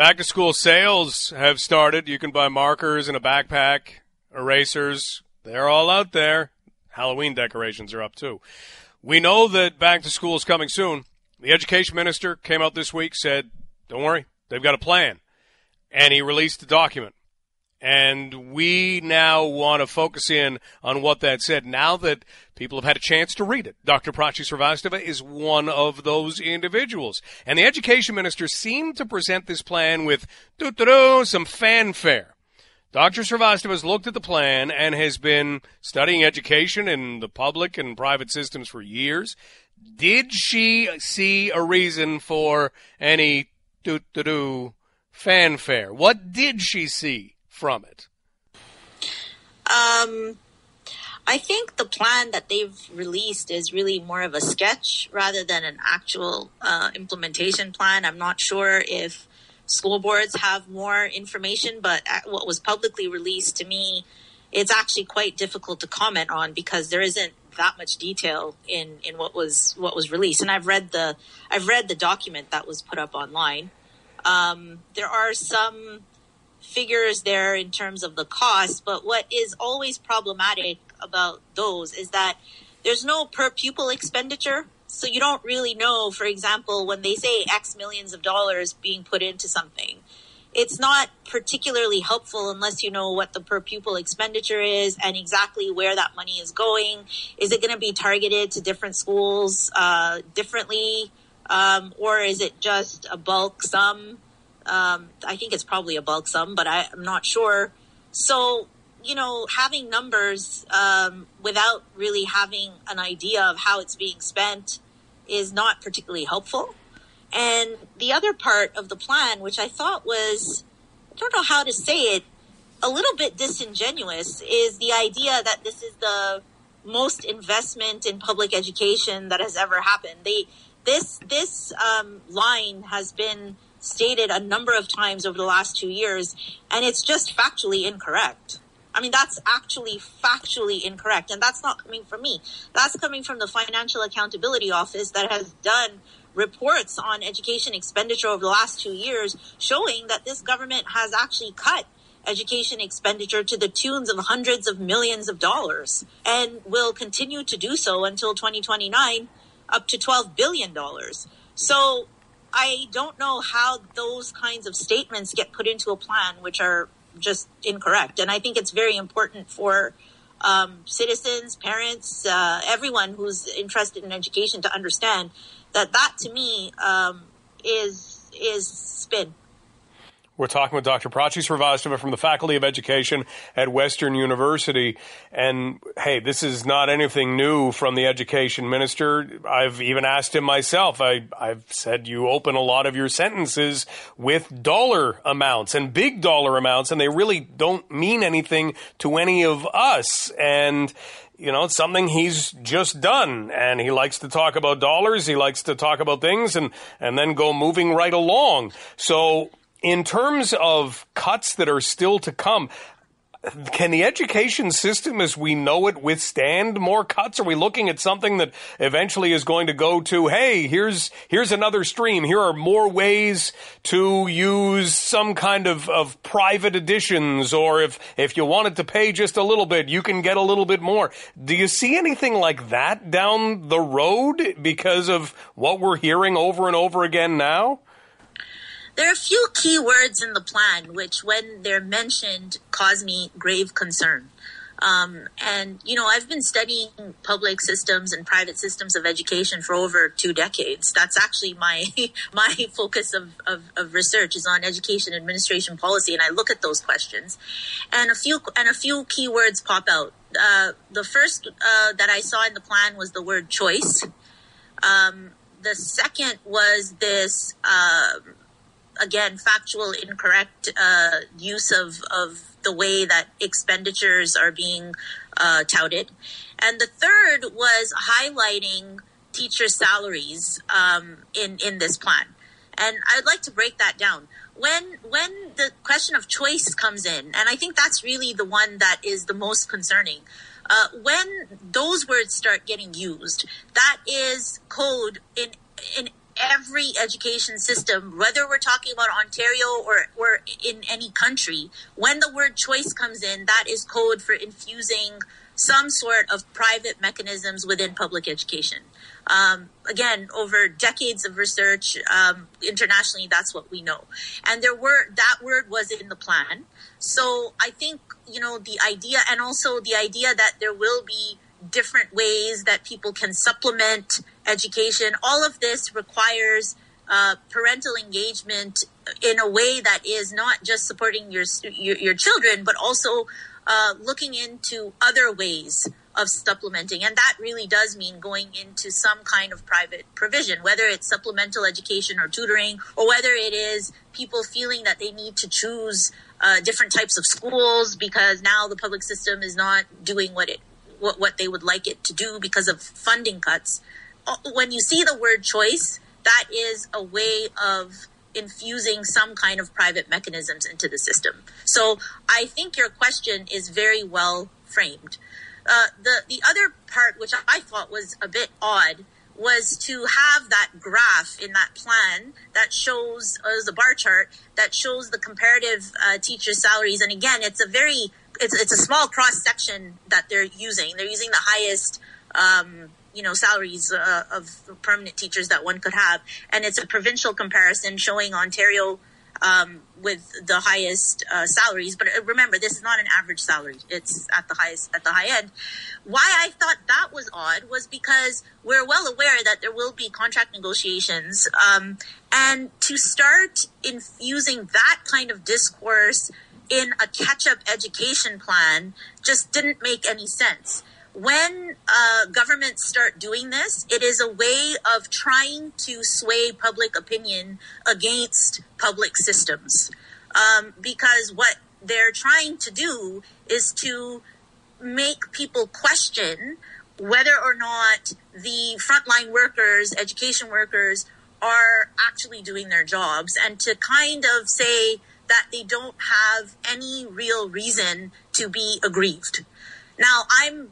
Back to school sales have started. You can buy markers and a backpack, erasers. They're all out there. Halloween decorations are up too. We know that back to school is coming soon. The education minister came out this week, said, don't worry, they've got a plan. And he released a document. And we now want to focus in on what that said now that people have had a chance to read it. Dr. Prachi Srivastava is one of those individuals. And the education minister seemed to present this plan with some fanfare. Dr. Srivastava has looked at the plan and has been studying education in the public and private systems for years. Did she see a reason for any fanfare? What did she see? From it? Um, I think the plan that they've released is really more of a sketch rather than an actual uh, implementation plan. I'm not sure if school boards have more information, but what was publicly released to me, it's actually quite difficult to comment on because there isn't that much detail in in what was what was released. And I've read the I've read the document that was put up online. Um, there are some figures there in terms of the cost, but what is always problematic about those is that there's no per pupil expenditure. So you don't really know, for example, when they say X millions of dollars being put into something, it's not particularly helpful unless you know what the per pupil expenditure is and exactly where that money is going. Is it going to be targeted to different schools uh, differently? Um, or is it just a bulk sum? Um, I think it's probably a bulk sum, but I, am not sure. So, you know, having numbers um, without really having an idea of how it's being spent is not particularly helpful. And the other part of the plan, which I thought was, I don't know how to say it, a little bit disingenuous, is the idea that this is the most investment in public education that has ever happened. They, this, this um, line has been stated a number of times over the last two years, and it's just factually incorrect. I mean, that's actually factually incorrect. And that's not coming from me. That's coming from the Financial Accountability Office that has done reports on education expenditure over the last two years showing that this government has actually cut education expenditure to the tunes of hundreds of millions of dollars and will continue to do so until 2029 up to 12 billion dollars. So I don't know how those kinds of statements get put into a plan, which are just incorrect. And I think it's very important for um, citizens, parents, uh, everyone who's interested in education to understand that that to me um, is is spin. We're talking with Dr. Prachi Srivastava from the Faculty of Education at Western University. And hey, this is not anything new from the education minister. I've even asked him myself. I, I've said you open a lot of your sentences with dollar amounts and big dollar amounts, and they really don't mean anything to any of us. And you know, it's something he's just done. And he likes to talk about dollars. He likes to talk about things and, and then go moving right along. So in terms of cuts that are still to come, can the education system as we know it withstand more cuts? Are we looking at something that eventually is going to go to, hey, here's here's another stream. Here are more ways to use some kind of, of private editions, or if if you wanted to pay just a little bit, you can get a little bit more. Do you see anything like that down the road because of what we're hearing over and over again now? There are a few key words in the plan which, when they're mentioned, cause me grave concern. Um, and you know, I've been studying public systems and private systems of education for over two decades. That's actually my my focus of, of, of, research is on education administration policy, and I look at those questions. And a few and a few keywords pop out. Uh, the first uh, that I saw in the plan was the word choice. Um, the second was this. Uh, again, factual, incorrect uh, use of, of the way that expenditures are being uh, touted. And the third was highlighting teacher salaries um, in, in this plan. And I'd like to break that down. When, when the question of choice comes in, and I think that's really the one that is the most concerning, uh, when those words start getting used, that is code in in every education system, whether we're talking about Ontario or, or in any country, when the word choice comes in, that is code for infusing some sort of private mechanisms within public education. Um, again, over decades of research um, internationally, that's what we know. And there were that word was in the plan. So I think you know the idea, and also the idea that there will be different ways that people can supplement education. All of this requires uh, parental engagement in a way that is not just supporting your your, your children, but also uh, looking into other ways of supplementing. And that really does mean going into some kind of private provision, whether it's supplemental education or tutoring, or whether it is people feeling that they need to choose uh, different types of schools because now the public system is not doing what it what, what they would like it to do because of funding cuts. Uh, when you see the word choice, that is a way of infusing some kind of private mechanisms into the system. So I think your question is very well framed. Uh, the the other part, which I thought was a bit odd, was to have that graph in that plan that shows as a bar chart that shows the comparative uh, teacher salaries. And again, it's a very it's it's a small cross section that they're using. They're using the highest. Um, you know salaries uh, of permanent teachers that one could have and it's a provincial comparison showing ontario um, with the highest uh, salaries. But uh, remember, this is not an average salary; it's at the highest at the high end. Why I thought that was odd was because we're well aware that there will be contract negotiations, um, and to start infusing that kind of discourse in a catch-up education plan just didn't make any sense when uh, governments start doing this, it is a way of trying to sway public opinion against public systems. Um, because what they're trying to do is to make people question whether or not the frontline workers, education workers, are actually doing their jobs and to kind of say that they don't have any real reason to be aggrieved. Now, I'm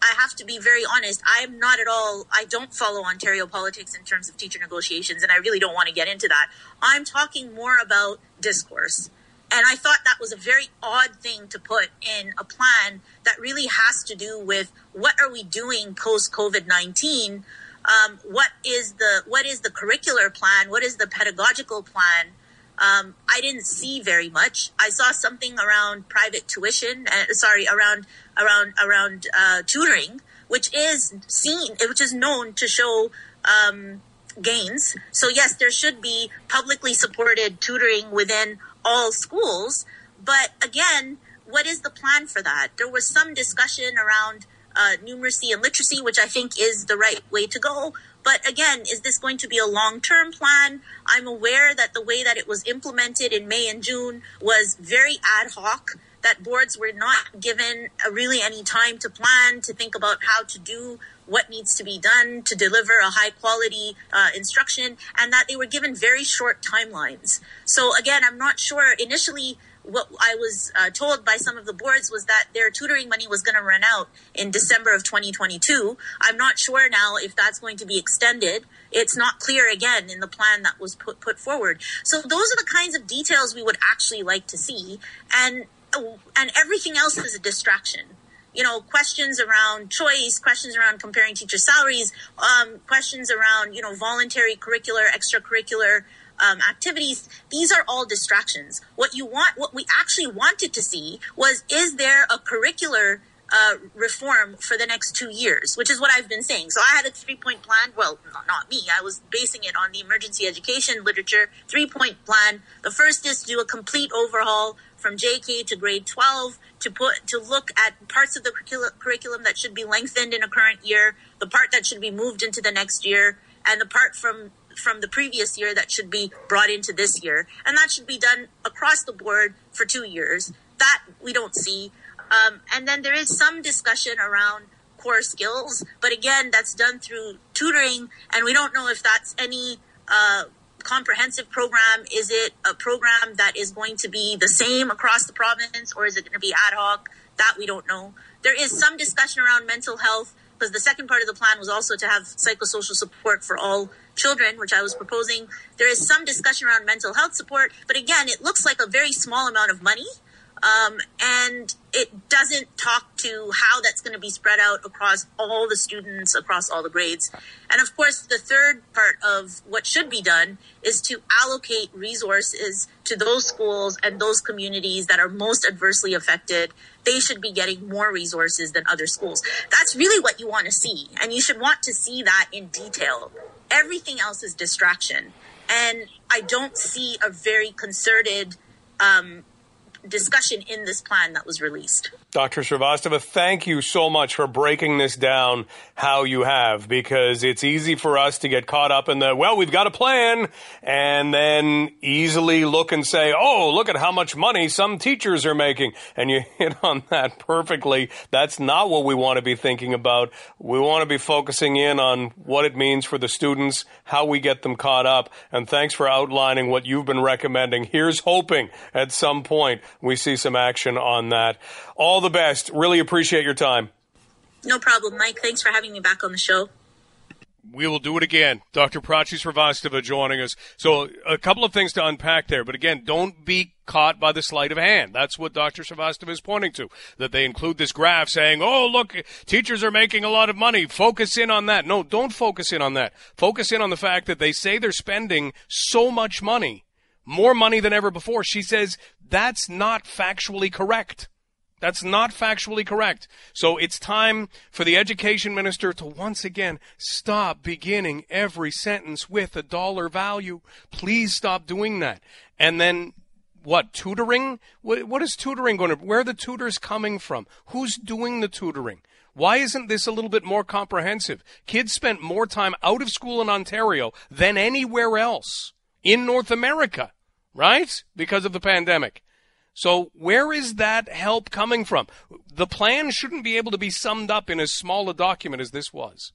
I have to be very honest. I'm not at all, I don't follow Ontario politics in terms of teacher negotiations, and I really don't want to get into that. I'm talking more about discourse. And I thought that was a very odd thing to put in a plan that really has to do with what are we doing post COVID 19? Um, what is the what is the curricular plan? What is the pedagogical plan? Um, I didn't see very much. I saw something around private tuition, uh, sorry, around around around uh, tutoring, which is seen, which is known to show um, gains. So yes, there should be publicly supported tutoring within all schools. But again, what is the plan for that? There was some discussion around uh, numeracy and literacy, which I think is the right way to go. But again, is this going to be a long term plan? I'm aware that the way that it was implemented in May and June was very ad hoc that boards were not given really any time to plan, to think about how to do what needs to be done to deliver a high quality uh, instruction, and that they were given very short timelines. So, again, I'm not sure. Initially, what I was uh, told by some of the boards was that their tutoring money was going to run out in December of 2022. I'm not sure now if that's going to be extended. It's not clear again in the plan that was put put forward. So those are the kinds of details we would actually like to see. And and everything else is a distraction. You know, questions around choice, questions around comparing teacher salaries, um, questions around you know voluntary curricular, extracurricular um, activities. These are all distractions. What you want, what we actually wanted to see was, is there a curricular uh, reform for the next two years, which is what I've been saying. So I had a three point plan. Well, not, not me. I was basing it on the emergency education literature three point plan. The first is to do a complete overhaul from JK to grade 12 to put to look at parts of the curriculum that should be lengthened in a current year, the part that should be moved into the next year, and the part from from the previous year that should be brought into this year, and that should be done across the board for two years. That we don't see, um, and then there is some discussion around core skills, but again, that's done through tutoring, and we don't know if that's any uh, comprehensive program? Is it a program that is going to be the same across the province or is it going to be ad hoc? That we don't know. There is some discussion around mental health, because the second part of the plan was also to have psychosocial support for all children, which I was proposing. There is some discussion around mental health support, but again, it looks like a very small amount of money. Um, and it doesn't talk to how that's going to be spread out across all the students, across all the grades. And of course, the third part of what should be done is to allocate resources to those schools and those communities that are most adversely affected. They should be getting more resources than other schools. That's really what you want to see. And you should want to see that in detail. Everything else is distraction. And I don't see a very concerted um, discussion in this plan that was released. Dr. Srivastava, thank you so much for breaking this down how you have, because it's easy for us to get caught up in the, well, we've got a plan, and then easily look and say, oh, look at how much money some teachers are making. And you hit on that perfectly. That's not what we want to be thinking about. We want to be focusing in on what it means for the students, how we get them caught up. And thanks for outlining what you've been recommending. Here's hoping at some point we see some action on that. All the best. Really appreciate your time. No problem, Mike. Thanks for having me back on the show. We will do it again. Dr. Prachi Srivastava joining us. So, a couple of things to unpack there. But again, don't be caught by the sleight of hand. That's what Dr. Srivastava is pointing to. That they include this graph saying, oh, look, teachers are making a lot of money. Focus in on that. No, don't focus in on that. Focus in on the fact that they say they're spending so much money, more money than ever before. She says that's not factually correct. That's not factually correct. So it's time for the education minister to once again stop beginning every sentence with a dollar value. Please stop doing that. And then what tutoring? What, what is tutoring going to? Where are the tutors coming from? Who's doing the tutoring? Why isn't this a little bit more comprehensive? Kids spent more time out of school in Ontario than anywhere else in North America, right? Because of the pandemic. So where is that help coming from? The plan shouldn't be able to be summed up in as small a document as this was.